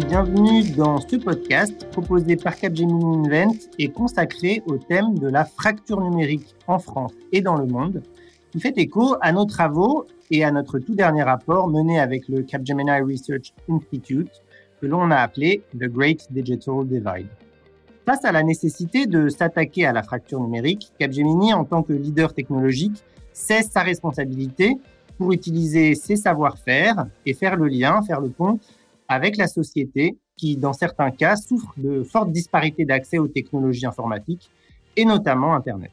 bienvenue dans ce podcast proposé par Capgemini Invent et consacré au thème de la fracture numérique en France et dans le monde, qui fait écho à nos travaux et à notre tout dernier rapport mené avec le Capgemini Research Institute que l'on a appelé The Great Digital Divide. Face à la nécessité de s'attaquer à la fracture numérique, Capgemini, en tant que leader technologique, sait sa responsabilité pour utiliser ses savoir-faire et faire le lien, faire le pont avec la société qui, dans certains cas, souffre de fortes disparités d'accès aux technologies informatiques et notamment Internet.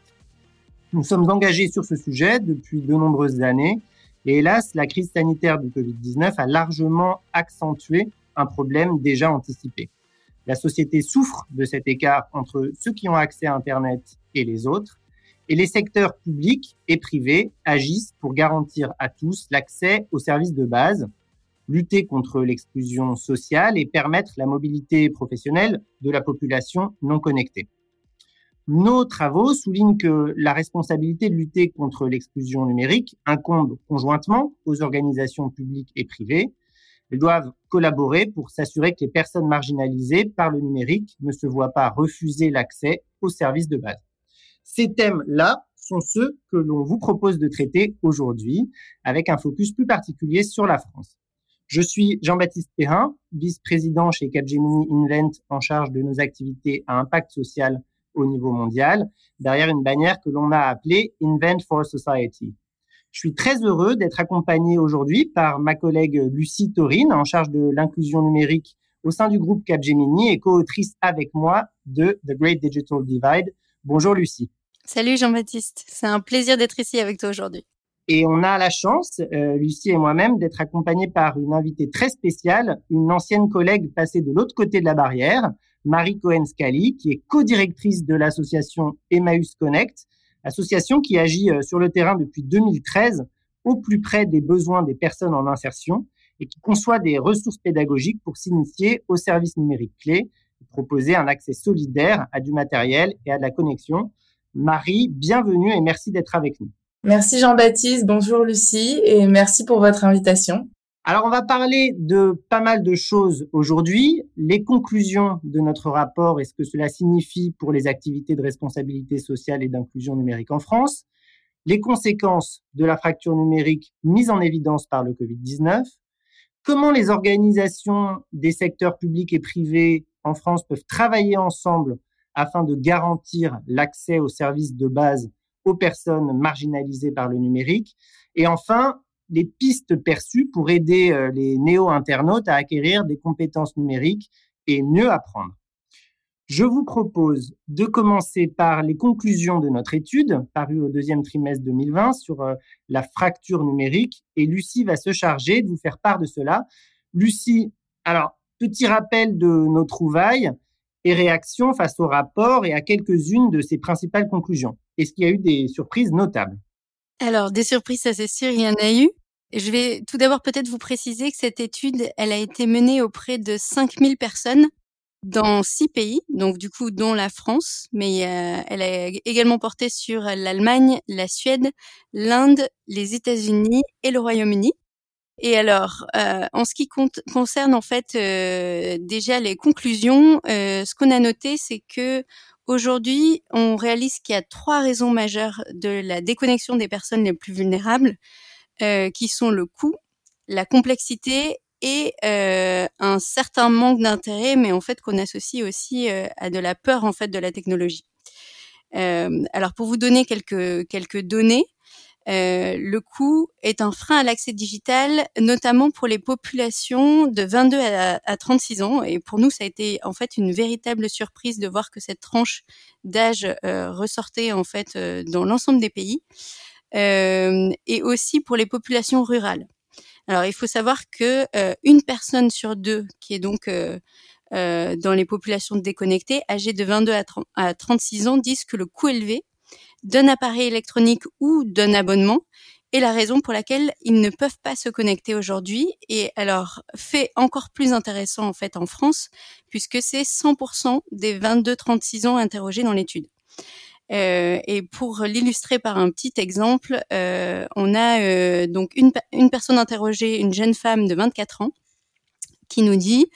Nous sommes engagés sur ce sujet depuis de nombreuses années et hélas, la crise sanitaire du Covid-19 a largement accentué un problème déjà anticipé. La société souffre de cet écart entre ceux qui ont accès à Internet et les autres, et les secteurs publics et privés agissent pour garantir à tous l'accès aux services de base, lutter contre l'exclusion sociale et permettre la mobilité professionnelle de la population non connectée. Nos travaux soulignent que la responsabilité de lutter contre l'exclusion numérique incombe conjointement aux organisations publiques et privées, elles doivent collaborer pour s'assurer que les personnes marginalisées par le numérique ne se voient pas refuser l'accès aux services de base. Ces thèmes-là sont ceux que l'on vous propose de traiter aujourd'hui avec un focus plus particulier sur la France. Je suis Jean-Baptiste Perrin, vice-président chez Capgemini Invent en charge de nos activités à impact social au niveau mondial, derrière une bannière que l'on a appelée Invent for Society. Je suis très heureux d'être accompagné aujourd'hui par ma collègue Lucie Taurine, en charge de l'inclusion numérique au sein du groupe Capgemini et co-autrice avec moi de The Great Digital Divide. Bonjour Lucie. Salut Jean-Baptiste, c'est un plaisir d'être ici avec toi aujourd'hui. Et on a la chance, euh, Lucie et moi-même, d'être accompagnés par une invitée très spéciale, une ancienne collègue passée de l'autre côté de la barrière, Marie Cohen-Scali, qui est co-directrice de l'association Emmaüs Connect, association qui agit euh, sur le terrain depuis 2013 au plus près des besoins des personnes en insertion et qui conçoit des ressources pédagogiques pour s'initier aux services numériques clés et proposer un accès solidaire à du matériel et à de la connexion. Marie, bienvenue et merci d'être avec nous. Merci Jean-Baptiste, bonjour Lucie et merci pour votre invitation. Alors, on va parler de pas mal de choses aujourd'hui. Les conclusions de notre rapport et ce que cela signifie pour les activités de responsabilité sociale et d'inclusion numérique en France. Les conséquences de la fracture numérique mise en évidence par le Covid-19. Comment les organisations des secteurs publics et privés en France peuvent travailler ensemble afin de garantir l'accès aux services de base aux personnes marginalisées par le numérique. Et enfin, les pistes perçues pour aider euh, les néo-internautes à acquérir des compétences numériques et mieux apprendre. Je vous propose de commencer par les conclusions de notre étude, parue au deuxième trimestre 2020, sur euh, la fracture numérique. Et Lucie va se charger de vous faire part de cela. Lucie, alors, petit rappel de nos trouvailles et réactions face au rapport et à quelques-unes de ses principales conclusions. Est-ce qu'il y a eu des surprises notables? Alors, des surprises, ça c'est sûr, il y en a eu. Je vais tout d'abord peut-être vous préciser que cette étude, elle a été menée auprès de 5000 personnes dans six pays, donc du coup dont la France, mais euh, elle a également porté sur l'Allemagne, la Suède, l'Inde, les États-Unis et le Royaume-Uni. Et alors, euh, en ce qui concerne en fait euh, déjà les conclusions, ce qu'on a noté, c'est que aujourd'hui, on réalise qu'il y a trois raisons majeures de la déconnexion des personnes les plus vulnérables. Euh, qui sont le coût, la complexité et euh, un certain manque d'intérêt, mais en fait qu'on associe aussi euh, à de la peur en fait de la technologie. alors pour vous donner quelques quelques données, le coût est un frein à l'accès digital, notamment pour les populations de 22 à, à, 36 ans. Et pour nous, ça a été en fait une véritable surprise de voir que cette tranche d'âge ressortait en fait dans l'ensemble des pays. Euh, et aussi pour les populations rurales. Alors, il faut savoir que euh, une personne sur deux, qui est donc euh, dans les populations déconnectées, âgées de 22 à, 36 ans, disent que le coût élevé d'un appareil électronique ou d'un abonnement est la raison pour laquelle ils ne peuvent pas se connecter aujourd'hui. Et alors, fait encore plus intéressant en fait en France, puisque c'est 100% des 22-36 ans interrogés dans l'étude. Euh, et pour l'illustrer par un petit exemple, euh, on a euh, donc une personne interrogée, une jeune femme de 24 ans, qui nous dit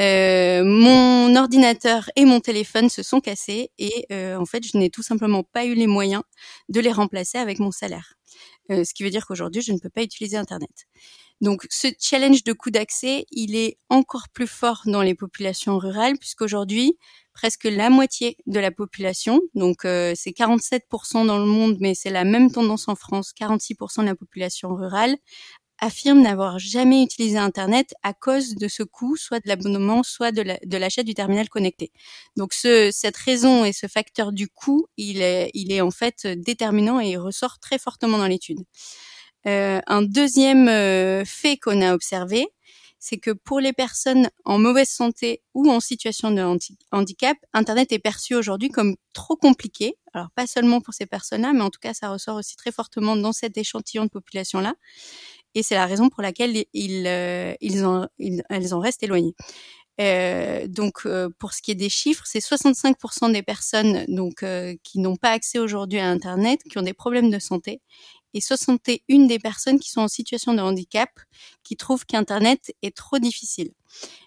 euh, mon ordinateur et mon téléphone se sont cassés et euh, en fait, je n'ai tout simplement pas eu les moyens de les remplacer avec mon salaire. Euh, ce qui veut dire qu'aujourd'hui, je ne peux pas utiliser Internet. Donc, ce challenge de coût d'accès, il est encore plus fort dans les populations rurales puisqu'aujourd'hui, presque la moitié de la population, donc c'est 47% dans le monde, mais c'est la même tendance en France, 46% de la population rurale, affirme n'avoir jamais utilisé Internet à cause de ce coût, soit de l'abonnement, soit de l'achat du terminal connecté. Donc ce, cette raison et ce facteur du coût, il est, en fait déterminant et il ressort très fortement dans l'étude. Euh, un deuxième euh, fait qu'on a observé, c'est que pour les personnes en mauvaise santé ou en situation de handicap, Internet est perçu aujourd'hui comme trop compliqué. Alors pas seulement pour ces personnes-là, mais en tout cas ça ressort aussi très fortement dans cet échantillon de population-là et c'est la raison pour laquelle ils, euh, elles en restent éloignées. Euh, donc, euh, pour ce qui est des chiffres, c'est 65% des personnes donc qui n'ont pas accès aujourd'hui à Internet, qui ont des problèmes de santé, et 61% des personnes qui sont en situation de handicap, qui trouvent qu'Internet est trop difficile.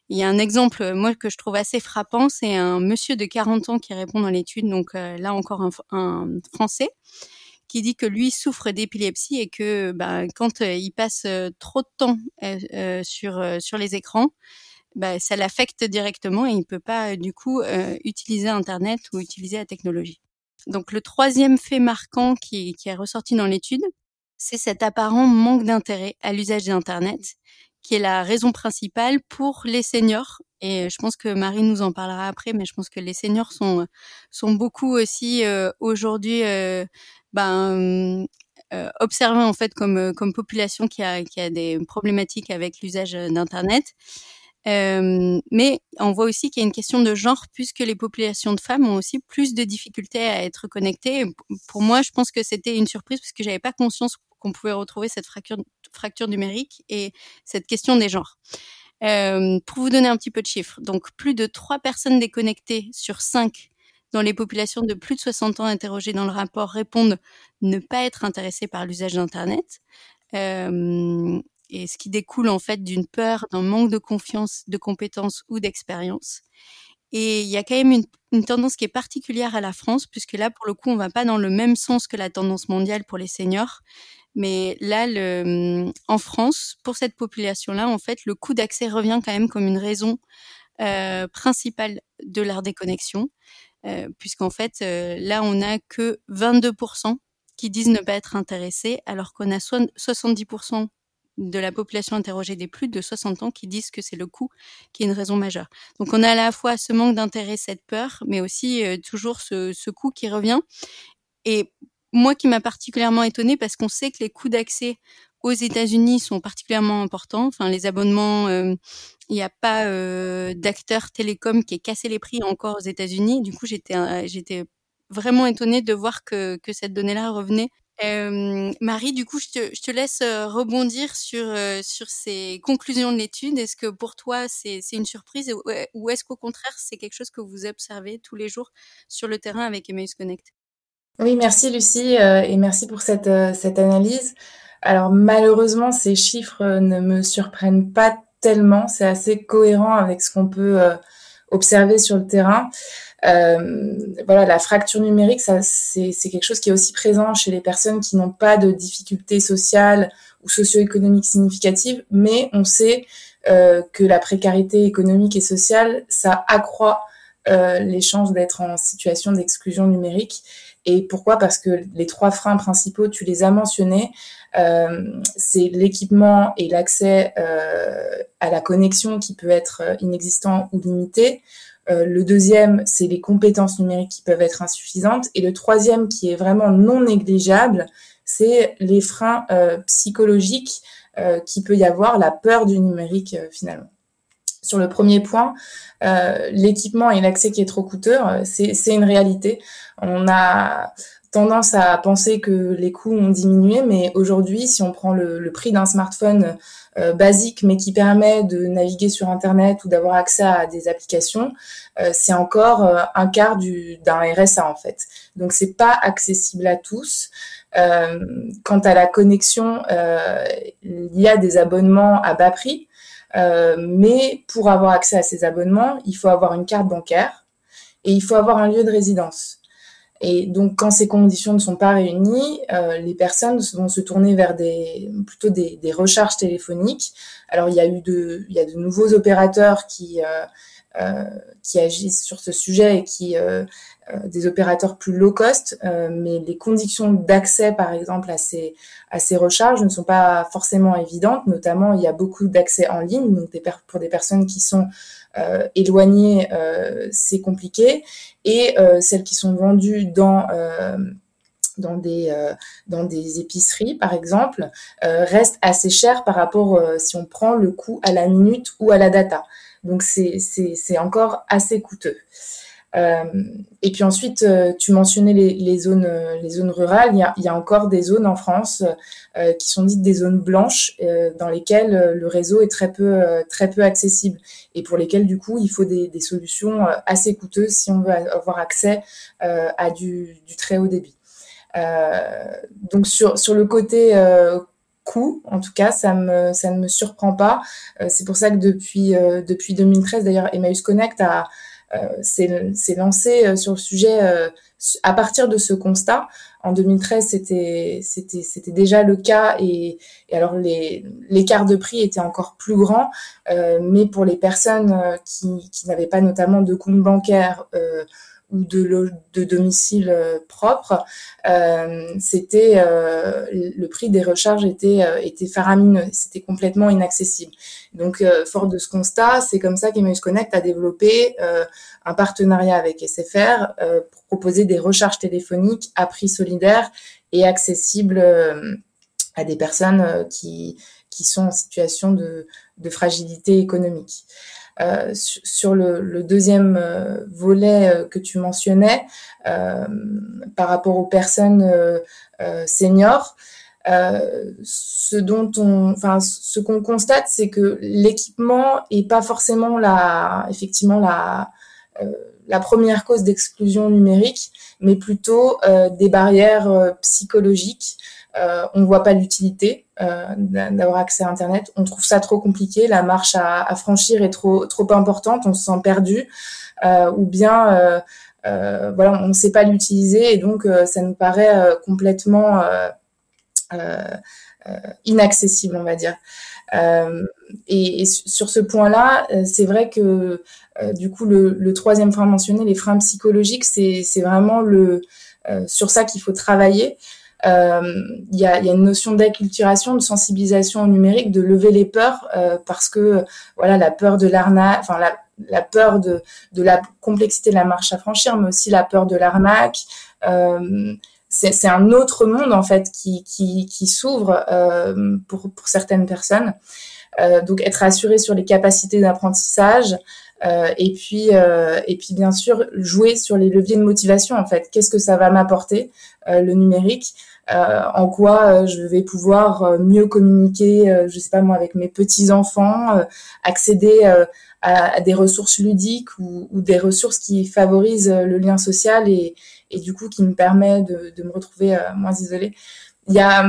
Il y a un exemple, moi, que je trouve assez frappant, c'est un monsieur de 40 ans qui répond dans l'étude, donc là encore un Français, qui dit que lui souffre d'épilepsie et que ben, quand euh, il passe euh, trop de temps euh, sur, sur les écrans, ben, ça l'affecte directement et il ne peut pas du coup utiliser Internet ou utiliser la technologie. Donc le troisième fait marquant qui, qui est ressorti dans l'étude, c'est cet apparent manque d'intérêt à l'usage d'Internet, qui est la raison principale pour les seniors. Et je pense que Marie nous en parlera après, mais je pense que les seniors sont sont beaucoup aussi aujourd'hui ben, euh, observer en fait comme, euh, comme population qui a, qui a des problématiques avec l'usage euh, d'Internet. Euh, mais on voit aussi qu'il y a une question de genre puisque les populations de femmes ont aussi plus de difficultés à être connectées. Pour moi, je pense que c'était une surprise parce que j'avais pas conscience qu'on pouvait retrouver cette fracture, fracture numérique et cette question des genres. Euh, pour vous donner un petit peu de chiffres, donc plus de 3 personnes déconnectées sur 5 dans les populations de plus de 60 ans interrogées dans le rapport répondent ne pas être intéressées par l'usage d'Internet. Euh, et ce qui découle en fait d'une peur, d'un manque de confiance, de compétences ou d'expérience. Et il y a quand même une, tendance qui est particulière à la France, puisque là, pour le coup, on va pas dans le même sens que la tendance mondiale pour les seniors. Mais là, en France, pour cette population-là, en fait, le coût d'accès revient quand même comme une raison euh, principale de leur déconnexion. Euh, puisqu'en fait, euh, là, on n'a que 22% qui disent ne pas être intéressés, alors qu'on a 70% de la population interrogée des plus de 60 ans qui disent que c'est le coût qui est une raison majeure. Donc on a à la fois ce manque d'intérêt, cette peur, mais aussi euh, toujours ce, ce coût qui revient. Et moi qui m'a particulièrement étonnée parce qu'on sait que les coûts d'accès aux États-Unis sont particulièrement importants. Enfin, les abonnements, euh, il n'y a pas euh, d'acteur télécom qui ait cassé les prix encore aux États-Unis. Du coup, j'étais vraiment étonnée de voir que, que cette donnée-là revenait. Marie, du coup, je te, je te laisse rebondir sur, sur ces conclusions de l'étude. Est-ce que pour toi, c'est une surprise ou est-ce qu'au contraire, c'est quelque chose que vous observez tous les jours sur le terrain avec Emmaüs Connect? Oui, merci Lucie et merci pour cette, cette analyse. Alors malheureusement, ces chiffres ne me surprennent pas tellement. C'est assez cohérent avec ce qu'on peut observer sur le terrain. Euh, voilà, la fracture numérique, ça, c'est, quelque chose qui est aussi présent chez les personnes qui n'ont pas de difficultés sociales ou socio-économiques significatives, mais on sait euh, que la précarité économique et sociale, ça accroît les chances d'être en situation d'exclusion numérique. Et pourquoi? Parce que les trois freins principaux, tu les as mentionnés. Euh, c'est l'équipement et l'accès euh, à la connexion qui peut être euh, inexistant ou limité. Euh, le deuxième, c'est les compétences numériques qui peuvent être insuffisantes. Et le troisième, qui est vraiment non négligeable, c'est les freins euh, psychologiques euh, qui peut y avoir, la peur du numérique finalement. Sur le premier point, l'équipement et l'accès qui est trop coûteux, c'est une réalité. On a tendance à penser que les coûts ont diminué, mais aujourd'hui, si on prend le, prix d'un smartphone euh, basique, mais qui permet de naviguer sur Internet ou d'avoir accès à des applications, euh, c'est encore euh, un quart d'un RSA en fait. Donc c'est pas accessible à tous. quant à la connexion, il y a des abonnements à bas prix. Mais pour avoir accès à ces abonnements, il faut avoir une carte bancaire et il faut avoir un lieu de résidence. Et donc, quand ces conditions ne sont pas réunies, euh, les personnes vont se tourner vers des, plutôt des, des, recharges téléphoniques. Alors, il y a eu de, il y a de nouveaux opérateurs qui, euh, euh, qui agissent sur ce sujet et qui, euh, euh, des opérateurs plus low cost, mais les conditions d'accès, par exemple, à ces, à ces recharges ne sont pas forcément évidentes. Notamment, il y a beaucoup d'accès en ligne, donc pour des personnes qui sont euh, éloignées, euh, c'est compliqué. Et euh, celles qui sont vendues dans dans des dans des épiceries par exemple restent assez chères par rapport si on prend le coût à la minute ou à la data. Donc c'est c'est encore assez coûteux. Euh, et puis ensuite, euh, tu mentionnais les, zones, euh, les zones rurales. Il y, a, encore des zones en France qui sont dites des zones blanches, dans lesquelles le réseau est très peu, très peu accessible et pour lesquelles du coup il faut des, solutions assez coûteuses si on veut avoir accès à du, du, très haut débit. donc sur, sur le côté coût, en tout cas, ça, me, ça ne me surprend pas. c'est pour ça que depuis, depuis 2013, d'ailleurs, Emmaüs Connect a s'est euh, lancé euh, sur le sujet euh, à partir de ce constat. En 2013, c'était c'était déjà le cas et, et alors l'écart de prix était encore plus grand, mais pour les personnes qui, qui n'avaient pas notamment de compte bancaire ou de, domicile euh, propre, euh, c'était euh, le prix des recharges était, était faramineux, c'était complètement inaccessible. Donc, fort de ce constat, c'est comme ça qu'Emmaüs Connect a développé un partenariat avec SFR pour proposer des recharges téléphoniques à prix solidaire et accessibles à des personnes qui, qui sont en situation de, de fragilité économique. Euh, sur le, deuxième euh, volet euh, que tu mentionnais, par rapport aux personnes seniors, ce dont on, enfin, ce qu'on constate, c'est que l'équipement est pas forcément la, effectivement la, la première cause d'exclusion numérique, mais plutôt des barrières psychologiques euh, on ne voit pas l'utilité euh, d'avoir accès à Internet. On trouve ça trop compliqué, la marche à, franchir est trop importante, on se sent perdu, euh, ou bien voilà, on ne sait pas l'utiliser et donc ça nous paraît complètement inaccessible, on va dire. Et, sur ce point-là, c'est vrai que du coup le, troisième frein mentionné, les freins psychologiques, c'est vraiment sur ça qu'il faut travailler. Euh, il y, a, une notion d'acculturation, de sensibilisation au numérique, de lever les peurs, euh, parce que voilà la peur de l'arnaque, enfin la, peur de, la complexité de la marche à franchir, mais aussi la peur de l'arnaque. Euh, c'est un autre monde en fait qui, s'ouvre pour, certaines personnes. Donc être assuré sur les capacités d'apprentissage, et puis et puis bien sûr jouer sur les leviers de motivation en fait. Qu'est-ce que ça va m'apporter le numérique? En quoi euh, je vais pouvoir euh, mieux communiquer, je sais pas moi, avec mes petits enfants, accéder à, à, des ressources ludiques ou, ou, des ressources qui favorisent le lien social et, et du coup qui me permet de, de me retrouver moins isolée. Il y a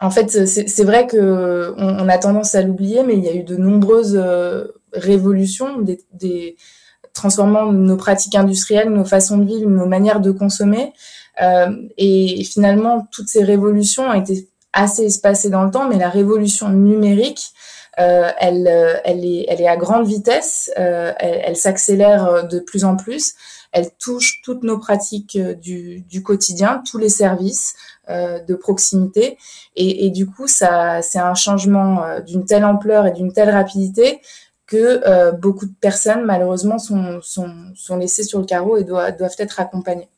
en fait, c'est vrai que on, on, a tendance à l'oublier, mais il y a eu de nombreuses révolutions, des, des, transformant nos pratiques industrielles, nos façons de vivre, nos manières de consommer. Euh, et finalement, toutes ces révolutions ont été assez espacées dans le temps, mais la révolution numérique, euh, elle, euh, elle, est, à grande vitesse, elle, s'accélère de plus en plus, elle touche toutes nos pratiques du, quotidien, tous les services de proximité, et, du coup, ça, c'est un changement d'une telle ampleur et d'une telle rapidité que beaucoup de personnes, malheureusement, sont, laissées sur le carreau et doivent être accompagnées.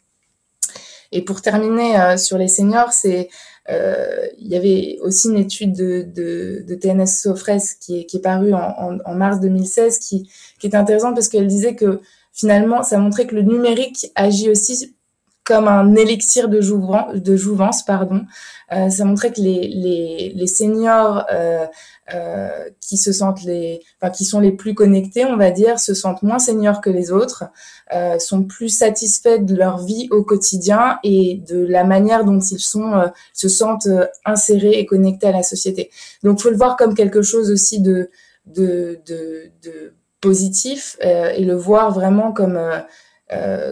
Et pour terminer euh, sur les seniors, c'est euh, il y avait aussi une étude de, TNS Sofres qui est, qui parue en, en, en, mars 2016 qui, qui est intéressante parce qu'elle disait que finalement, ça montrait que le numérique agit aussi comme un élixir de, jouvence, de jouvence. Pardon. Euh, ça montrait que les, les, les seniors euh, euh, qui se sentent les, enfin, qui sont les plus connectés, on va dire, se sentent moins seniors que les autres, euh, sont plus satisfaits de leur vie au quotidien et de la manière dont ils sont, euh, se sentent euh, insérés et connectés à la société. Donc, faut le voir comme quelque chose aussi de de, de, de positif et le voir vraiment comme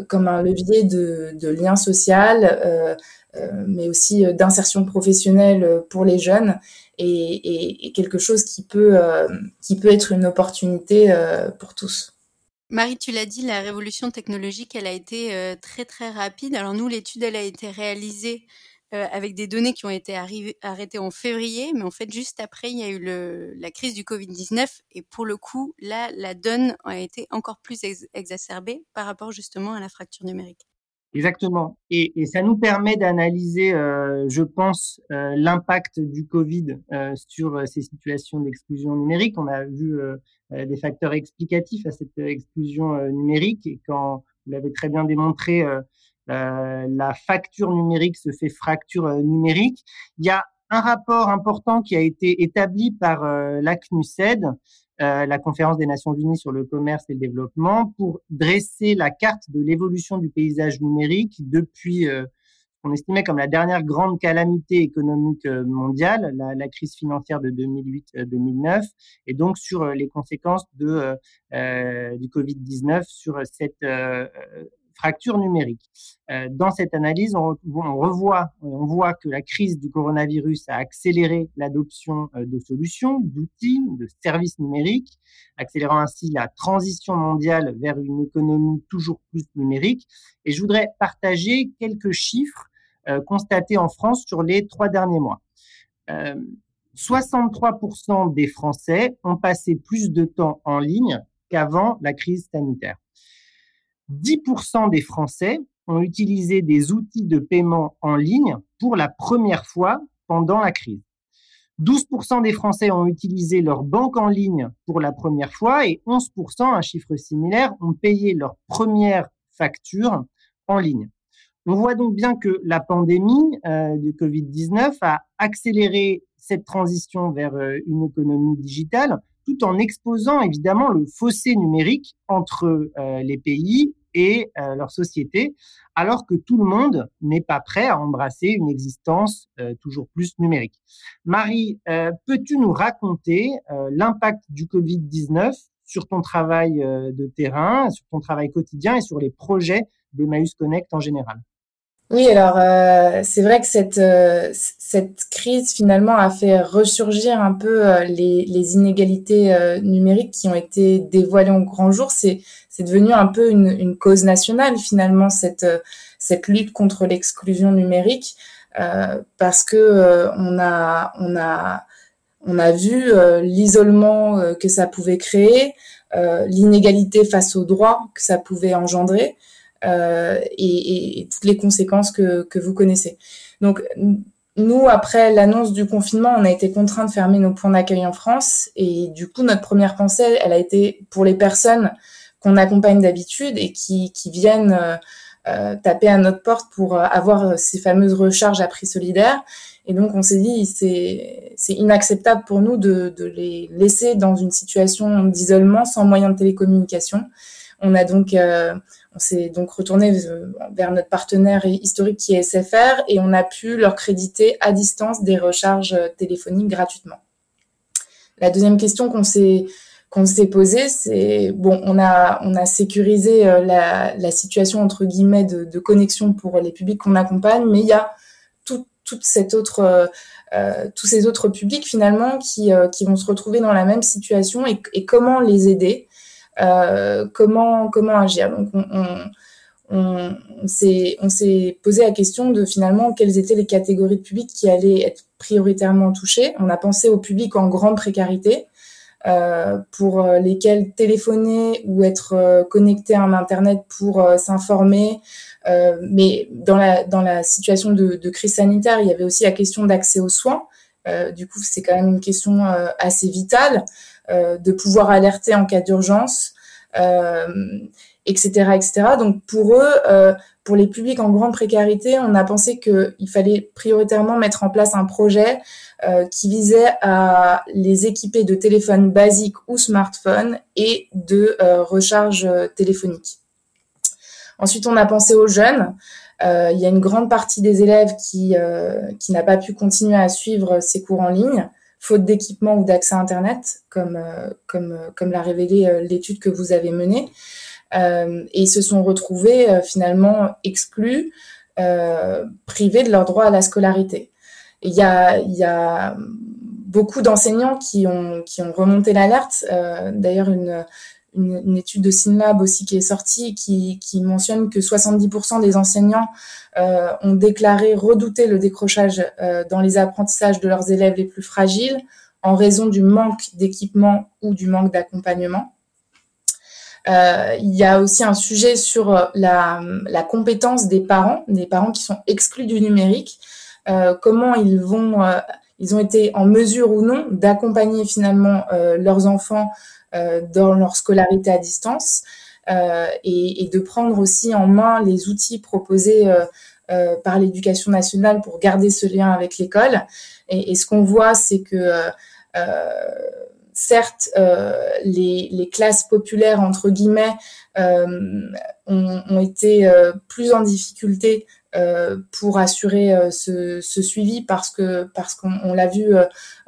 comme un levier de, lien social, mais aussi d'insertion professionnelle pour les jeunes et, quelque chose qui peut, euh, qui peut être une opportunité euh, pour tous. Marie, tu l'as dit, la révolution technologique, elle a été euh, très très rapide. Alors nous, l'étude, elle a été réalisée avec des données qui ont été arrêtées en février, mais en fait, juste après, il y a eu la crise du Covid-19, et pour le coup, là, la donne a été encore plus exacerbée par rapport justement à la fracture numérique. Exactement. Et, ça nous permet d'analyser, euh, je pense, euh, l'impact du Covid euh, sur euh, ces situations d'exclusion numérique. On a vu euh, euh, des facteurs explicatifs à cette exclusion numérique. Et quand vous l'avez très bien démontré, la facture numérique se fait fracture numérique. Il y a un rapport important qui a été établi par la CNUSED euh, la conférence des Nations Unies sur le commerce et le développement pour dresser la carte de l'évolution du paysage numérique depuis euh, on estimait comme la dernière grande calamité économique euh, mondiale, la, crise financière de 2008-2009, et donc sur les conséquences du Covid-19 sur cette fracture numérique. Euh, dans cette analyse, on, revoit, on voit que la crise du coronavirus a accéléré l'adoption euh, de solutions, d'outils, de services numériques, accélérant ainsi la transition mondiale vers une économie toujours plus numérique. Et je voudrais partager quelques chiffres euh, constatés en France sur les trois derniers mois. 63% des Français ont passé plus de temps en ligne qu'avant la crise sanitaire. 10% des Français ont utilisé des outils de paiement en ligne pour la première fois pendant la crise. 12% des Français ont utilisé leur banque en ligne pour la première fois et 11%, un chiffre similaire, ont payé leur première facture en ligne. On voit donc bien que la pandémie euh, du Covid-19 a accéléré cette transition vers euh, une économie digitale tout en exposant évidemment le fossé numérique entre euh, les pays et euh, leur société, alors que tout le monde n'est pas prêt à embrasser une existence euh, toujours plus numérique. Marie, peux-tu nous raconter l'impact du Covid-19 sur ton travail de terrain, sur ton travail quotidien et sur les projets d'Emmaüs Connect en général? Oui, alors euh, c'est vrai que cette, euh, cette crise finalement a fait ressurgir un peu euh, les, les, inégalités numériques qui ont été dévoilées au grand jour. C'est, c'est devenu un peu une, une, cause nationale finalement cette, cette lutte contre l'exclusion numérique parce que on a on a on a vu l'isolement que ça pouvait créer, l'inégalité face aux droits que ça pouvait engendrer. Euh, et, toutes les conséquences que, vous connaissez. Donc, nous, après l'annonce du confinement, on a été contraints de fermer nos points d'accueil en France. Et du coup, notre première pensée, elle a été pour les personnes qu'on accompagne d'habitude et qui, viennent euh, euh taper à notre porte pour avoir ces fameuses recharges à prix solidaire. Et donc, on s'est dit, c'est inacceptable pour nous de, les laisser dans une situation d'isolement sans moyen de télécommunication. Euh, on s'est donc retourné vers notre partenaire historique qui est SFR et on a pu leur créditer à distance des recharges téléphoniques gratuitement. La deuxième question qu'on s'est posée, c'est bon, on a sécurisé euh, la, situation entre guillemets de, connexion pour les publics qu'on accompagne, mais il y a tout, toute euh, euh tous ces autres publics finalement qui, euh, vont se retrouver dans la même situation et, comment les aider euh, comment comment agir? On, s'est posé la question de finalement quelles étaient les catégories de publics qui allaient être prioritairement touchées. On a pensé au public en grande précarité. Euh, pour lesquels téléphoner ou être euh, connecté à un internet pour euh, s'informer. Euh, mais dans la, situation de, crise sanitaire, il y avait aussi la question d'accès aux soins. du coup, c'est quand même une question assez vitale. Euh, de pouvoir alerter en cas d'urgence, etc., euh, etc. Donc pour eux, euh, pour les publics en grande précarité, on a pensé qu'il fallait prioritairement mettre en place un projet qui visait à les équiper de téléphones basiques ou smartphones et de recharge téléphonique. Ensuite, on a pensé aux jeunes. Il y a une grande partie des élèves qui, qui n'a pas pu continuer à suivre ces cours en ligne faute d'équipement ou d'accès à Internet, comme, comme, comme l'a révélé l'étude que vous avez menée. et se sont retrouvés finalement exclus, privés de leur droit à la scolarité. Il y a, y a beaucoup d'enseignants qui ont, qui ont remonté l'alerte. D'ailleurs, une, une, étude de SINLAB aussi qui est sortie qui, mentionne que 70% des enseignants euh, ont déclaré redouter le décrochage euh, dans les apprentissages de leurs élèves les plus fragiles en raison du manque d'équipement ou du manque d'accompagnement. Euh, il y a aussi un sujet sur la, compétence des parents, des parents qui sont exclus du numérique, comment ils vont, ils ont été en mesure ou non d'accompagner finalement leurs enfants dans leur scolarité à distance euh, et, de prendre aussi en main les outils proposés euh, par l'éducation nationale pour garder ce lien avec l'école. Et, ce qu'on voit, c'est que certes, les, classes populaires, entre guillemets, ont, été plus en difficulté pour assurer ce, suivi parce que parce qu'on l'a vu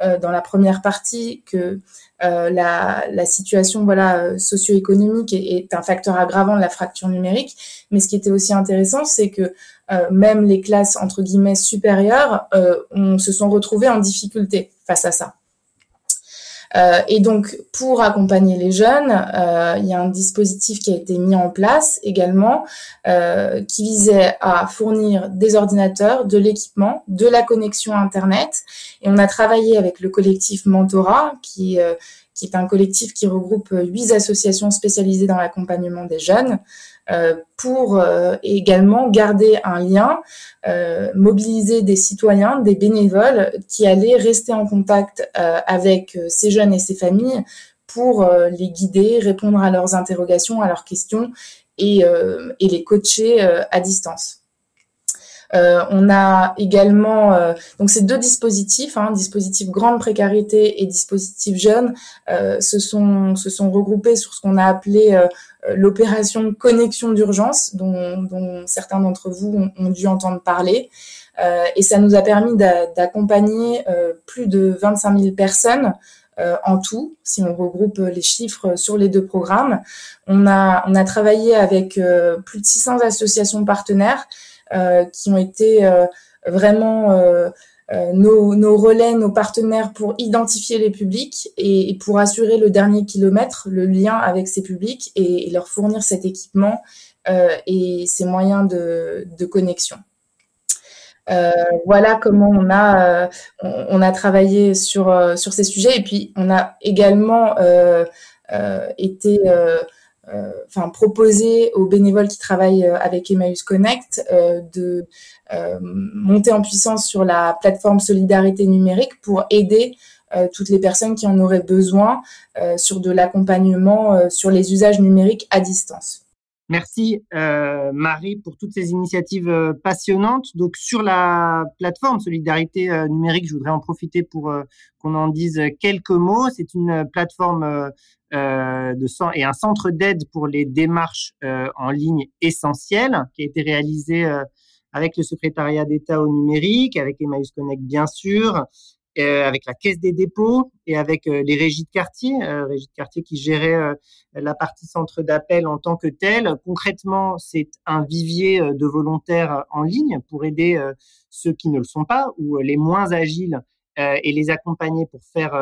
dans la première partie que euh, la, situation voilà socio-économique est, un facteur aggravant de la fracture numérique. Mais ce qui était aussi intéressant, c'est que euh, même les classes entre guillemets supérieures euh, on, se sont retrouvées en difficulté face à ça. Euh, et donc, pour accompagner les jeunes, euh, il y a un dispositif qui a été mis en place également, euh, qui visait à fournir des ordinateurs, de l'équipement, de la connexion Internet. Et on a travaillé avec le collectif Mentora, qui, qui est un collectif qui regroupe huit associations spécialisées dans l'accompagnement des jeunes. Euh, pour euh, également garder un lien, euh, mobiliser des citoyens, des bénévoles qui allaient rester en contact avec ces jeunes et ces familles pour les guider, répondre à leurs interrogations, à leurs questions et, et les coacher à distance. Euh, on a également euh, donc ces deux dispositifs, hein, dispositif grande précarité et dispositif jeune, euh, se sont se sont regroupés sur ce qu'on a appelé l'opération connexion d'urgence, dont, certains d'entre vous ont, dû entendre parler. et ça nous a permis d'accompagner plus de 25 000 personnes en tout, si on regroupe les chiffres sur les deux programmes. On a, on a travaillé avec plus de 600 associations partenaires qui ont été euh, vraiment euh, nos, relais, nos partenaires pour identifier les publics et, pour assurer le dernier kilomètre, le lien avec ces publics et, leur fournir cet équipement et ces moyens de, connexion. Euh, voilà comment on a on, a travaillé sur sur ces sujets et puis on a également euh, été euh, enfin proposer aux bénévoles qui travaillent euh, avec Emmaüs Connect euh, de monter en puissance sur la plateforme solidarité numérique pour aider toutes les personnes qui en auraient besoin sur de l'accompagnement sur les usages numériques à distance. Merci euh, Marie pour toutes ces initiatives euh, passionnantes. Donc sur la plateforme Solidarité euh, numérique, je voudrais en profiter pour qu'on en dise quelques mots. C'est une plateforme de et un centre d'aide pour les démarches en ligne essentielles qui a été réalisé avec le secrétariat d'État au numérique, avec Emmaüs Connect bien sûr, euh, avec la Caisse des dépôts et avec euh, les régies de quartier, euh, régies de quartier qui géraient la partie centre d'appel en tant que telle. Concrètement, c'est un vivier de volontaires en ligne pour aider ceux qui ne le sont pas ou les moins agiles et les accompagner pour faire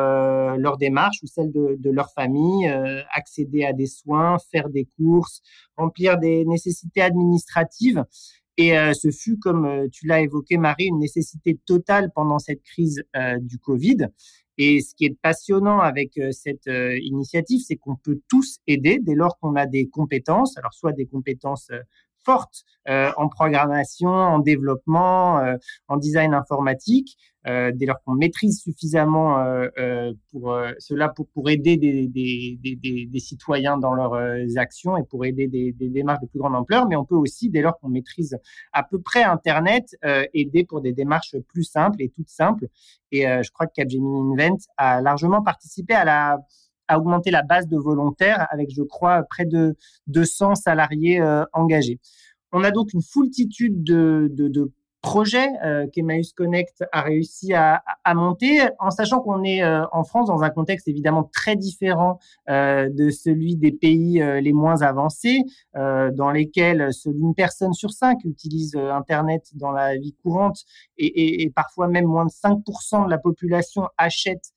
leur démarche ou celle de, leur famille, accéder à des soins, faire des courses, remplir des nécessités administratives. Et euh, ce fut, comme euh, tu l'as évoqué, Marie, une nécessité totale pendant cette crise euh, du Covid. Et ce qui est passionnant avec cette initiative, c'est qu'on peut tous aider dès lors qu'on a des compétences, alors soit des compétences forte euh, en programmation, en développement, euh, en design informatique, euh, dès lors qu'on maîtrise suffisamment pour cela pour, aider des, citoyens dans leurs actions et pour aider des, démarches de plus grande ampleur, mais on peut aussi, dès lors qu'on maîtrise à peu près Internet, aider pour des démarches plus simples et toutes simples. Et je crois que Capgemini Invent a largement participé à la à augmenter la base de volontaires avec, je crois, près de 200 salariés euh, engagés. On a donc une foultitude de, de, de projet euh, qu'Emmaüs Connect a réussi à, monter, en sachant qu'on est euh, en France dans un contexte évidemment très différent de celui des pays les moins avancés, dans lesquels une personne sur cinq utilise Internet dans la vie courante et, parfois même moins de 5% de la population achète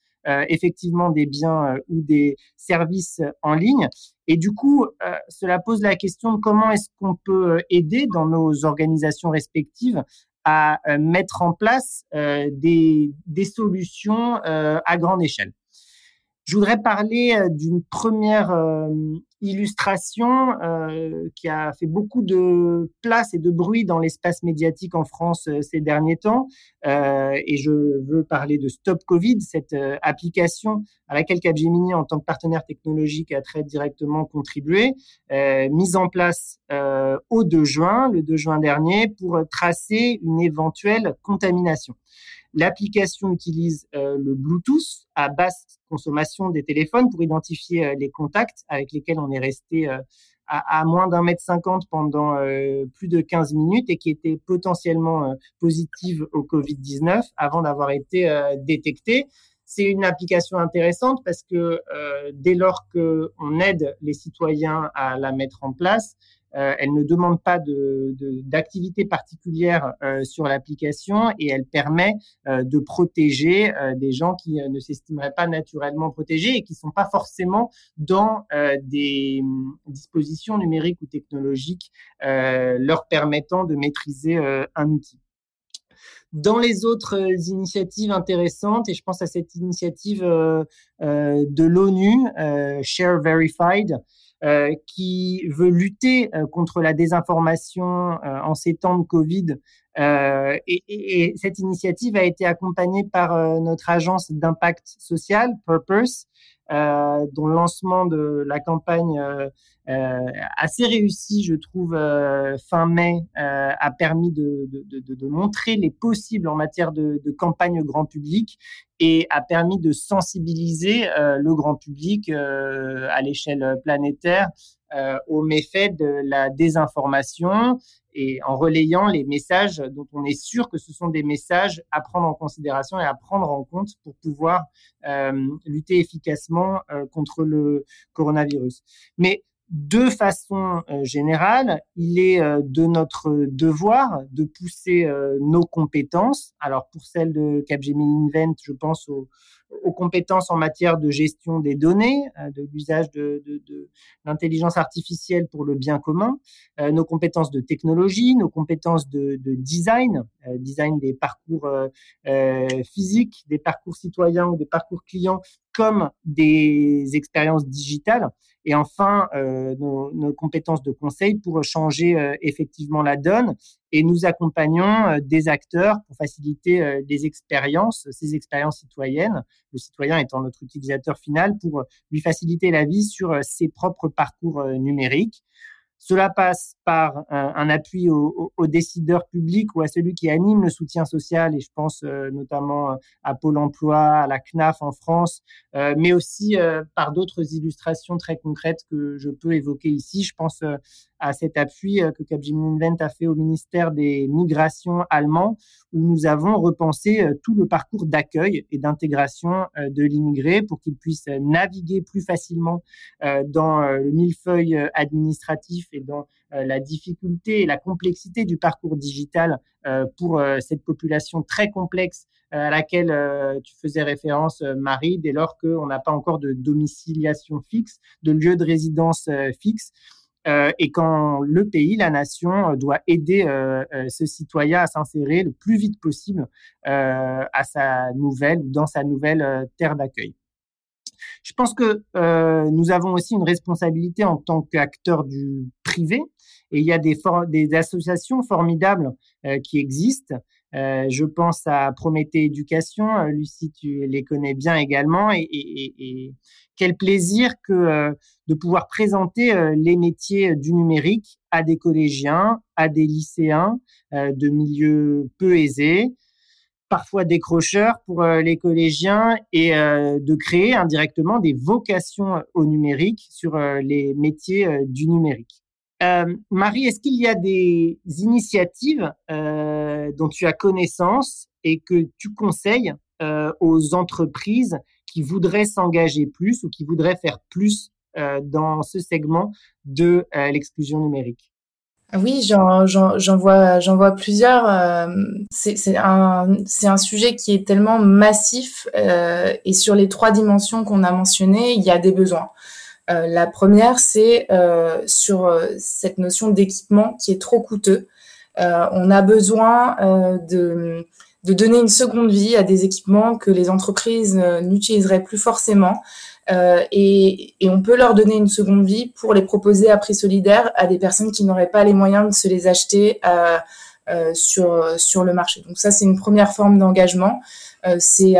effectivement des biens euh, ou des services en ligne. Et du coup, euh, cela pose la question de comment est-ce qu'on peut aider dans nos organisations respectives à mettre en place des, des, solutions à grande échelle. Je voudrais parler euh, d'une première euh, illustration euh, qui a fait beaucoup de place et de bruit dans l'espace médiatique en France ces derniers temps. et je veux parler de Stop Covid, cette application à laquelle Capgemini, en tant que partenaire technologique, a très directement contribué, mise en place au 2 juin, le 2 juin dernier, pour tracer une éventuelle contamination. L'application utilise euh, le Bluetooth à basse consommation des téléphones pour identifier euh, les contacts avec lesquels on est resté euh, à, moins d'un mètre cinquante pendant plus de 15 minutes et qui étaient potentiellement positives au Covid-19 avant d'avoir été détectées. C'est une application intéressante parce que dès lors qu'on aide les citoyens à la mettre en place, euh, elle ne demande pas d'activité de, particulière euh, sur l'application et elle permet euh, de protéger des gens qui ne s'estimeraient pas naturellement protégés et qui ne sont pas forcément dans des hum, dispositions numériques ou technologiques leur permettant de maîtriser un outil. Dans les autres initiatives intéressantes, et je pense à cette initiative de l'ONU, Share Verified, euh, qui veut lutter euh, contre la désinformation euh, en ces temps de Covid. Et, et, cette initiative a été accompagnée par notre agence d'impact social, Purpose, euh, dont le lancement de la campagne euh, euh assez réussi, je trouve, fin mai, a permis de, de, montrer les possibles en matière de, campagne grand public et a permis de sensibiliser le grand public à l'échelle planétaire aux méfaits de la désinformation et en relayant les messages dont on est sûr que ce sont des messages à prendre en considération et à prendre en compte pour pouvoir euh, lutter efficacement euh, contre le coronavirus. Mais de façon euh, générale, il est de notre devoir de pousser nos compétences. Alors pour celle de Capgemini Invent, je pense aux, compétences en matière de gestion des données, de l'usage de, l'intelligence artificielle pour le bien commun, nos compétences de technologie, nos compétences de, de design, design des parcours physiques, des parcours citoyens ou des parcours clients comme des expériences digitales. Et enfin euh, nos, compétences de conseil pour changer euh, effectivement la donne et nous accompagnons euh, des acteurs pour faciliter euh, des expériences, ces expériences citoyennes, le citoyen étant notre utilisateur final pour lui faciliter la vie sur ses propres parcours numériques. Cela passe par un, appui aux au décideurs publics ou à celui qui anime le soutien social, et je pense euh, notamment euh, à Pôle Emploi, à la CNAF en France, euh, mais aussi par d'autres illustrations très concrètes que je peux évoquer ici. Je pense à cet appui que Capgemini Invent a fait au ministère des Migrations allemand, où nous avons repensé tout le parcours d'accueil et d'intégration de l'immigré pour qu'il puisse naviguer plus facilement dans le millefeuille administratif et dans la difficulté et la complexité du parcours digital euh, pour euh, cette population très complexe à laquelle tu faisais référence, Marie, dès lors qu'on n'a pas encore de domiciliation fixe, de lieu de résidence fixe. et quand le pays, la nation, doit aider ce citoyen à s'insérer le plus vite possible à sa nouvelle, dans sa nouvelle terre d'accueil. Je pense que euh, nous avons aussi une responsabilité en tant qu'acteurs du privé et il y a des, associations formidables euh, qui existent. Euh, je pense à Prométhée Éducation, Lucie, tu les connais bien également, et, et, quel plaisir que de pouvoir présenter les métiers du numérique à des collégiens, à des lycéens de milieux peu aisés, parfois décrocheurs pour euh, les collégiens et euh, de créer indirectement des vocations au numérique sur euh, les métiers du numérique. Euh, Marie, est-ce qu'il y a des initiatives euh, dont tu as connaissance et que tu conseilles euh, aux entreprises qui voudraient s'engager plus ou qui voudraient faire plus dans ce segment de l'exclusion numérique? Oui, j'en vois, vois plusieurs. c'est un, un sujet qui est tellement massif et sur les trois dimensions qu'on a mentionnées, il y a des besoins. Euh, la première, c'est euh, sur euh, cette notion d'équipement qui est trop coûteux. on a besoin de, de, donner une seconde vie à des équipements que les entreprises n'utiliseraient plus forcément. Et, et, on peut leur donner une seconde vie pour les proposer à prix solidaire à des personnes qui n'auraient pas les moyens de se les acheter sur, sur le marché. Donc ça, c'est une première forme d'engagement. c'est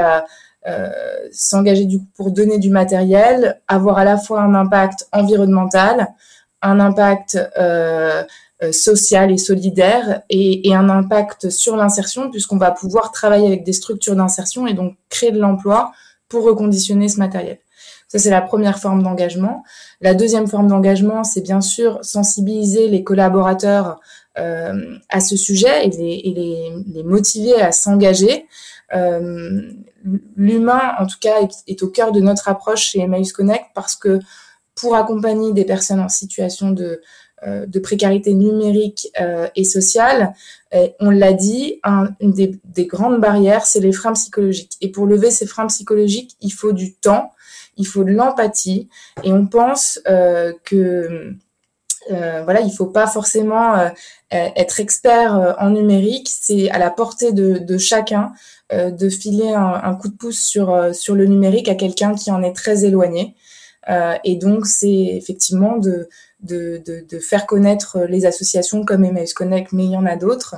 euh, s'engager du coup pour donner du matériel, avoir à la fois un impact environnemental, un impact euh, euh, social et solidaire et, et un impact sur l'insertion puisqu'on va pouvoir travailler avec des structures d'insertion et donc créer de l'emploi pour reconditionner ce matériel. Ça, c'est la première forme d'engagement. La deuxième forme d'engagement, c'est bien sûr sensibiliser les collaborateurs euh, à ce sujet et les, motiver à s'engager. Euh, l'humain, en tout cas, est, au cœur de notre approche chez Emmaüs Connect parce que pour accompagner des personnes en situation de, euh, précarité numérique et sociale, on l'a dit, une des, des, grandes barrières, c'est les freins psychologiques. Et pour lever ces freins psychologiques, il faut du temps, il faut de l'empathie, et on pense euh, que euh, voilà, il faut pas forcément euh, être expert en numérique, c'est à la portée de, chacun de filer un, coup de pouce sur, sur le numérique à quelqu'un qui en est très éloigné. Et donc, c'est effectivement de, de, faire connaître les associations comme Emmaüs Connect, mais il y en a d'autres,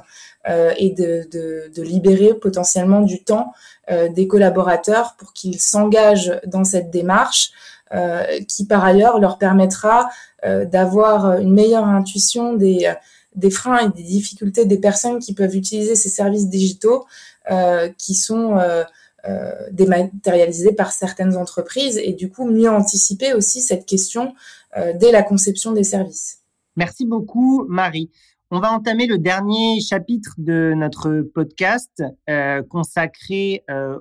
euh, et de, libérer potentiellement du temps euh, des collaborateurs pour qu'ils s'engagent dans cette démarche, euh, qui par ailleurs leur permettra d'avoir une meilleure intuition des, freins et des difficultés des personnes qui peuvent utiliser ces services digitaux qui sont dématérialisés par certaines entreprises et du coup mieux anticiper aussi cette question dès la conception des services. Merci beaucoup Marie. On va entamer le dernier chapitre de notre podcast euh, consacré euh,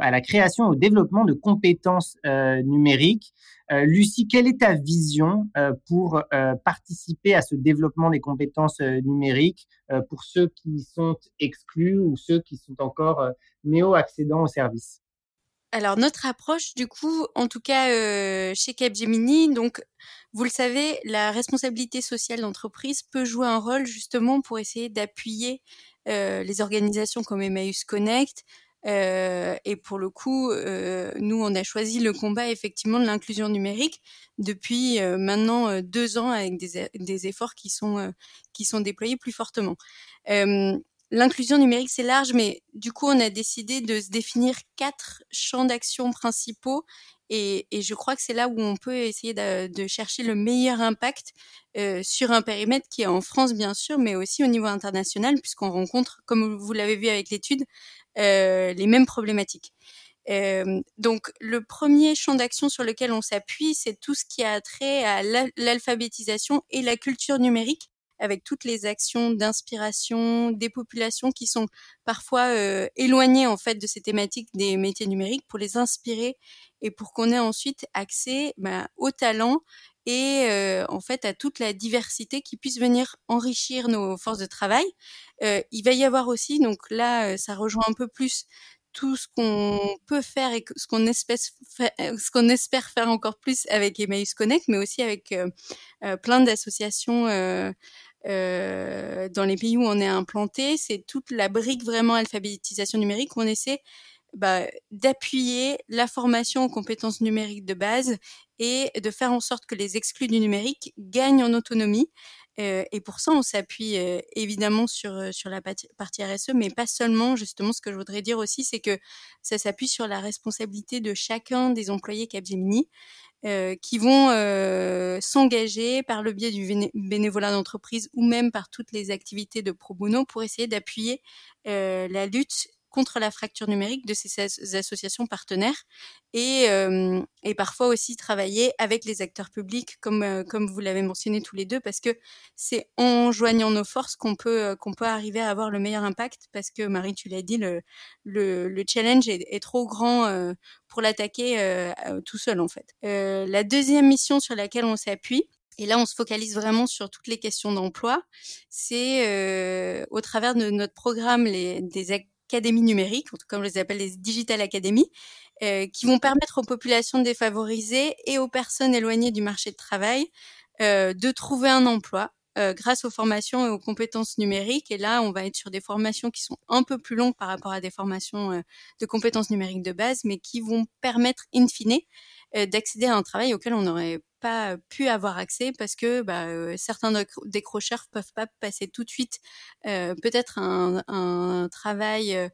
à la création, au développement de compétences euh, numériques. Lucie, quelle est ta vision pour participer à ce développement des compétences numériques pour ceux qui sont exclus ou ceux qui sont encore néo-accédants au service? Alors notre approche, du coup, en tout cas euh, chez Capgemini, donc vous le savez, la responsabilité sociale d'entreprise peut jouer un rôle justement pour essayer d'appuyer euh, les organisations comme Emmaüs Connect. Euh, et pour le coup, euh, nous, on a choisi le combat effectivement de l'inclusion numérique depuis maintenant deux ans avec des, des efforts qui sont qui sont déployés plus fortement l'inclusion numérique, c'est large, mais du coup, on a décidé de se définir quatre champs d'action principaux. Et, je crois que c'est là où on peut essayer de, chercher le meilleur impact euh, sur un périmètre qui est en France, bien sûr, mais aussi au niveau international, puisqu'on rencontre, comme vous l'avez vu avec l'étude, euh, les mêmes problématiques. Euh, donc, le premier champ d'action sur lequel on s'appuie, c'est tout ce qui a trait à l'alphabétisation et la culture numérique avec toutes les actions d'inspiration des populations qui sont parfois euh, éloignées en fait de ces thématiques des métiers numériques pour les inspirer et pour qu'on ait ensuite accès bah, au talent et euh, en fait à toute la diversité qui puisse venir enrichir nos forces de travail. Euh, il va y avoir aussi, donc là ça rejoint un peu plus tout ce qu'on peut faire et ce qu'on espère, ce qu'on espère faire encore plus avec Emmaüs Connect, mais aussi avec euh, euh, plein d'associations euh, euh, dans les pays où on est implanté. C'est toute la brique vraiment alphabétisation numérique où on essaie bah, d'appuyer la formation aux compétences numériques de base et de faire en sorte que les exclus du numérique gagnent en autonomie euh, et pour ça, on s'appuie euh, évidemment sur, euh, sur la partie RSE, mais pas seulement. Justement, ce que je voudrais dire aussi, c'est que ça s'appuie sur la responsabilité de chacun des employés Capgemini qui vont s'engager par le biais du bénévolat d'entreprise ou même par toutes les activités de pro bono pour essayer d'appuyer la lutte contre la fracture numérique de ces associations partenaires et, euh, et parfois aussi travailler avec les acteurs publics, comme, euh, comme vous l'avez mentionné tous les deux, parce que c'est en joignant nos forces qu'on peut, qu'on peut arriver à avoir le meilleur impact, parce que Marie, tu l'as dit, le, le, le challenge est, trop grand pour l'attaquer tout seul en fait. la deuxième mission sur laquelle on s'appuie, et là, on se focalise vraiment sur toutes les questions d'emploi. C'est euh, au travers de notre programme les, des académies numériques, comme je les appelle les Digital Academy, euh, qui vont permettre aux populations défavorisées et aux personnes éloignées du marché de travail euh, de trouver un emploi euh, grâce aux formations et aux compétences numériques. Et là, on va être sur des formations qui sont un peu plus longues par rapport à des formations de compétences numériques de base, mais qui vont permettre, in fine, d'accéder à un travail auquel on n'aurait pas pu avoir accès parce que bah, certains décrocheurs peuvent pas passer tout de suite peut-être un, un, travail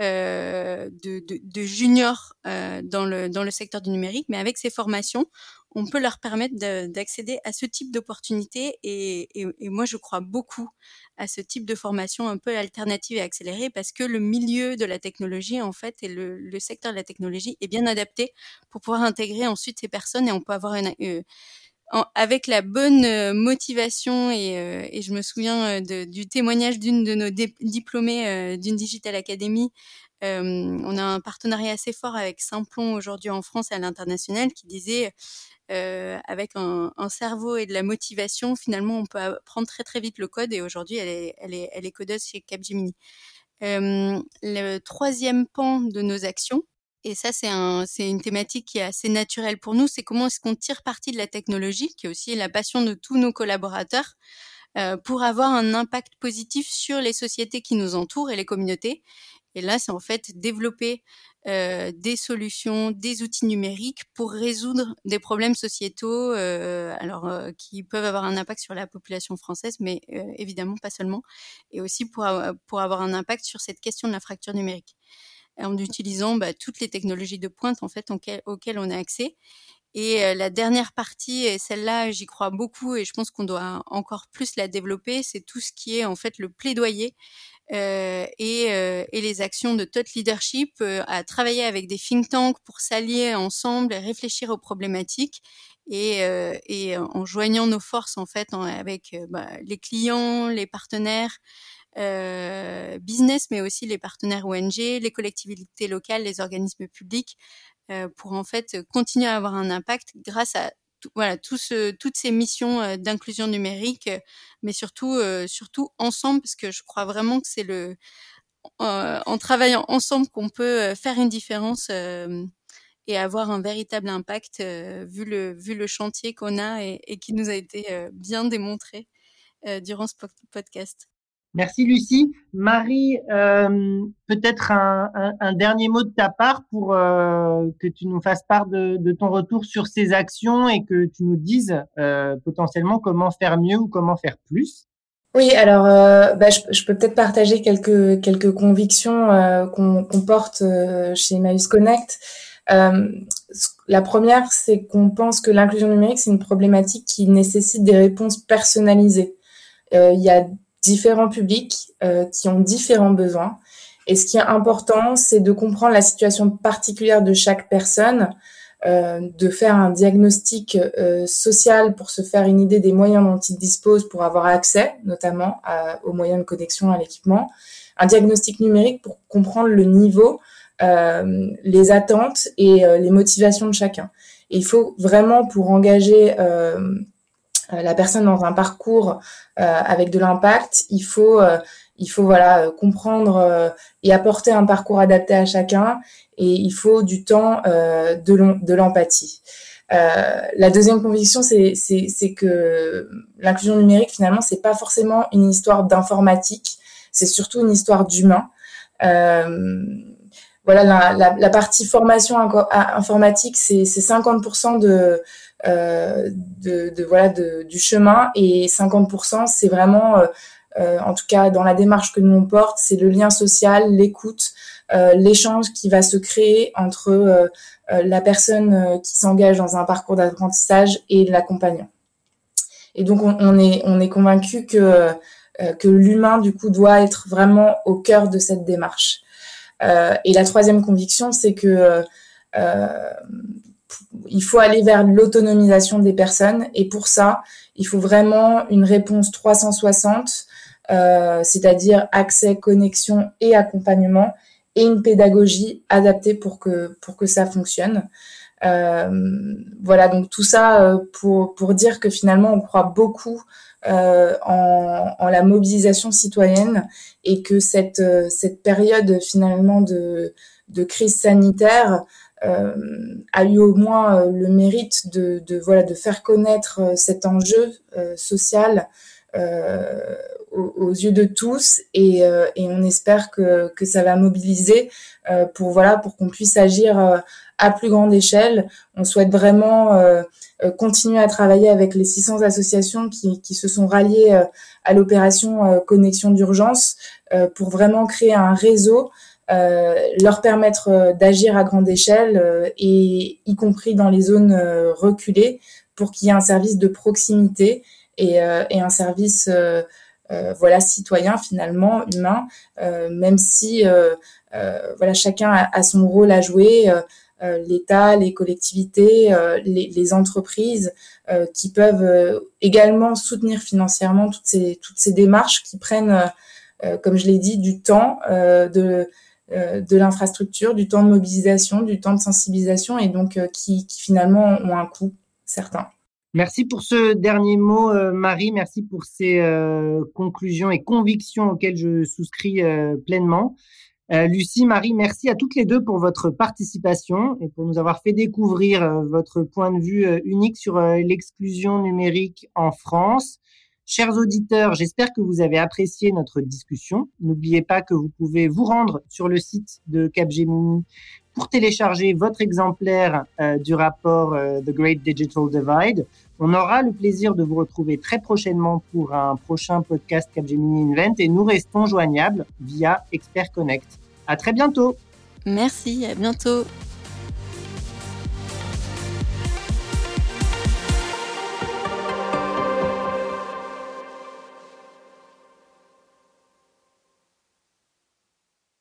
euh, de, de, de, juniors euh, dans, le, dans le secteur du numérique, mais avec ces formations, on peut leur permettre d'accéder à ce type d'opportunités. Et, et, et, moi, je crois beaucoup à ce type de formation un peu alternative et accélérée parce que le milieu de la technologie, en fait, et le, le secteur de la technologie est bien adapté pour pouvoir intégrer ensuite ces personnes et on peut avoir une, euh, avec la bonne euh, motivation et, euh, et je me souviens euh, du témoignage d'une de nos diplômés d'une Digital Academy. on a un partenariat assez fort avec Simplon aujourd'hui en France et à l'international qui disait avec un, un, cerveau et de la motivation, finalement, on peut apprendre très très vite le code et aujourd'hui, elle est, elle, est, elle est codeuse chez Capgemini. le troisième pan de nos actions, et ça, c'est un, une thématique qui est assez naturelle pour nous. C'est comment est-ce qu'on tire parti de la technologie, qui est aussi la passion de tous nos collaborateurs, euh, pour avoir un impact positif sur les sociétés qui nous entourent et les communautés. Et là, c'est en fait développer euh, des solutions, des outils numériques pour résoudre des problèmes sociétaux, euh, alors qui peuvent avoir un impact sur la population française, mais évidemment pas seulement, et aussi pour avoir un impact sur cette question de la fracture numérique en utilisant bah, toutes les technologies de pointe en fait auxquelles on a accès. Et euh, la dernière partie, et celle-là, j'y crois beaucoup et je pense qu'on doit encore plus la développer, c'est tout ce qui est en fait le plaidoyer euh, et, euh, et, les actions de thought leadership euh, à travailler avec des think tanks pour s'allier ensemble et réfléchir aux problématiques et, euh, et en joignant nos forces en fait avec bah, les clients, les partenaires, euh, business, mais aussi les partenaires ONG, les collectivités locales, les organismes publics, euh, pour en fait continuer à avoir un impact grâce à voilà tout toutes ces missions euh, d'inclusion numérique, mais surtout surtout ensemble, parce que je crois vraiment que c'est le en travaillant ensemble qu'on peut faire une différence et avoir un véritable impact vu le vu le chantier qu'on a et, et, qui nous a été bien démontré durant ce podcast. Merci Lucie. Marie, euh, peut-être un, dernier mot de ta part pour euh, que tu nous fasses part de, ton retour sur ces actions et que tu nous dises euh, potentiellement comment faire mieux ou comment faire plus. Oui, alors bah, je, peux peut-être partager quelques quelques convictions qu'on qu porte chez Emmaüs Connect. la première, c'est qu'on pense que l'inclusion numérique c'est une problématique qui nécessite des réponses personnalisées. Il y a différents publics euh, qui ont différents besoins. Et ce qui est important, c'est de comprendre la situation particulière de chaque personne, euh, de faire un diagnostic euh, social pour se faire une idée des moyens dont il dispose pour avoir accès, notamment à, aux moyens de connexion à l'équipement, un diagnostic numérique pour comprendre le niveau, euh, les attentes et euh, les motivations de chacun. Et il faut vraiment, pour engager euh, la personne dans un parcours euh, avec de l'impact, il faut euh, il faut voilà comprendre et apporter un parcours adapté à chacun et il faut du temps de l'empathie. la deuxième conviction, c'est que l'inclusion numérique, finalement, c'est pas forcément une histoire d'informatique, c'est surtout une histoire d'humain. Euh, voilà, la, la, la, partie formation informatique, c'est 50% de, euh, de, de, voilà de, du chemin. Et 50% c'est vraiment euh, euh, en tout cas dans la démarche que nous on porte c'est le lien social l'écoute euh, l'échange qui va se créer entre euh, la personne qui s'engage dans un parcours d'apprentissage et l'accompagnant. Et donc on, on, est on est convaincu que que l'humain du coup doit être vraiment au cœur de cette démarche. Et la troisième conviction, c'est que il faut aller vers l'autonomisation des personnes et pour ça, il faut vraiment une réponse 360, euh, c'est-à-dire accès, connexion et accompagnement et une pédagogie adaptée pour que pour que ça fonctionne. Euh, voilà, donc tout ça euh, pour pour dire que finalement on croit beaucoup en, en, la mobilisation citoyenne et que cette cette période finalement de de crise sanitaire a eu au moins euh, le mérite de, voilà de faire connaître euh, cet enjeu social aux, yeux de tous et, on espère que, que, ça va mobiliser pour voilà pour qu'on puisse agir à plus grande échelle. On souhaite vraiment continuer à travailler avec les 600 associations qui, qui se sont ralliées à l'opération connexion d'urgence pour vraiment créer un réseau euh, leur permettre euh, d'agir à grande échelle euh, et y compris dans les zones reculées pour qu'il y ait un service de proximité et, et un service voilà citoyen finalement humain même si voilà chacun a, son rôle à jouer l'État, les collectivités, les, les, entreprises qui peuvent également soutenir financièrement toutes ces, toutes ces démarches qui prennent, comme je l'ai dit, du temps, de, euh, de l'infrastructure, du temps de mobilisation, du temps de sensibilisation et donc euh, qui, finalement ont un coût certain. Merci pour ce dernier mot, euh, Marie. Merci pour ces conclusions et convictions auxquelles je souscris pleinement. Lucie, Marie, merci à toutes les deux pour votre participation et pour nous avoir fait découvrir votre point de vue unique sur l'exclusion numérique en France. Chers auditeurs, j'espère que vous avez apprécié notre discussion. N'oubliez pas que vous pouvez vous rendre sur le site de Capgemini pour télécharger votre exemplaire euh, du rapport euh, The Great Digital Divide. On aura le plaisir de vous retrouver très prochainement pour un prochain podcast Capgemini Invent et nous restons joignables via Expert Connect. À très bientôt. Merci, à bientôt.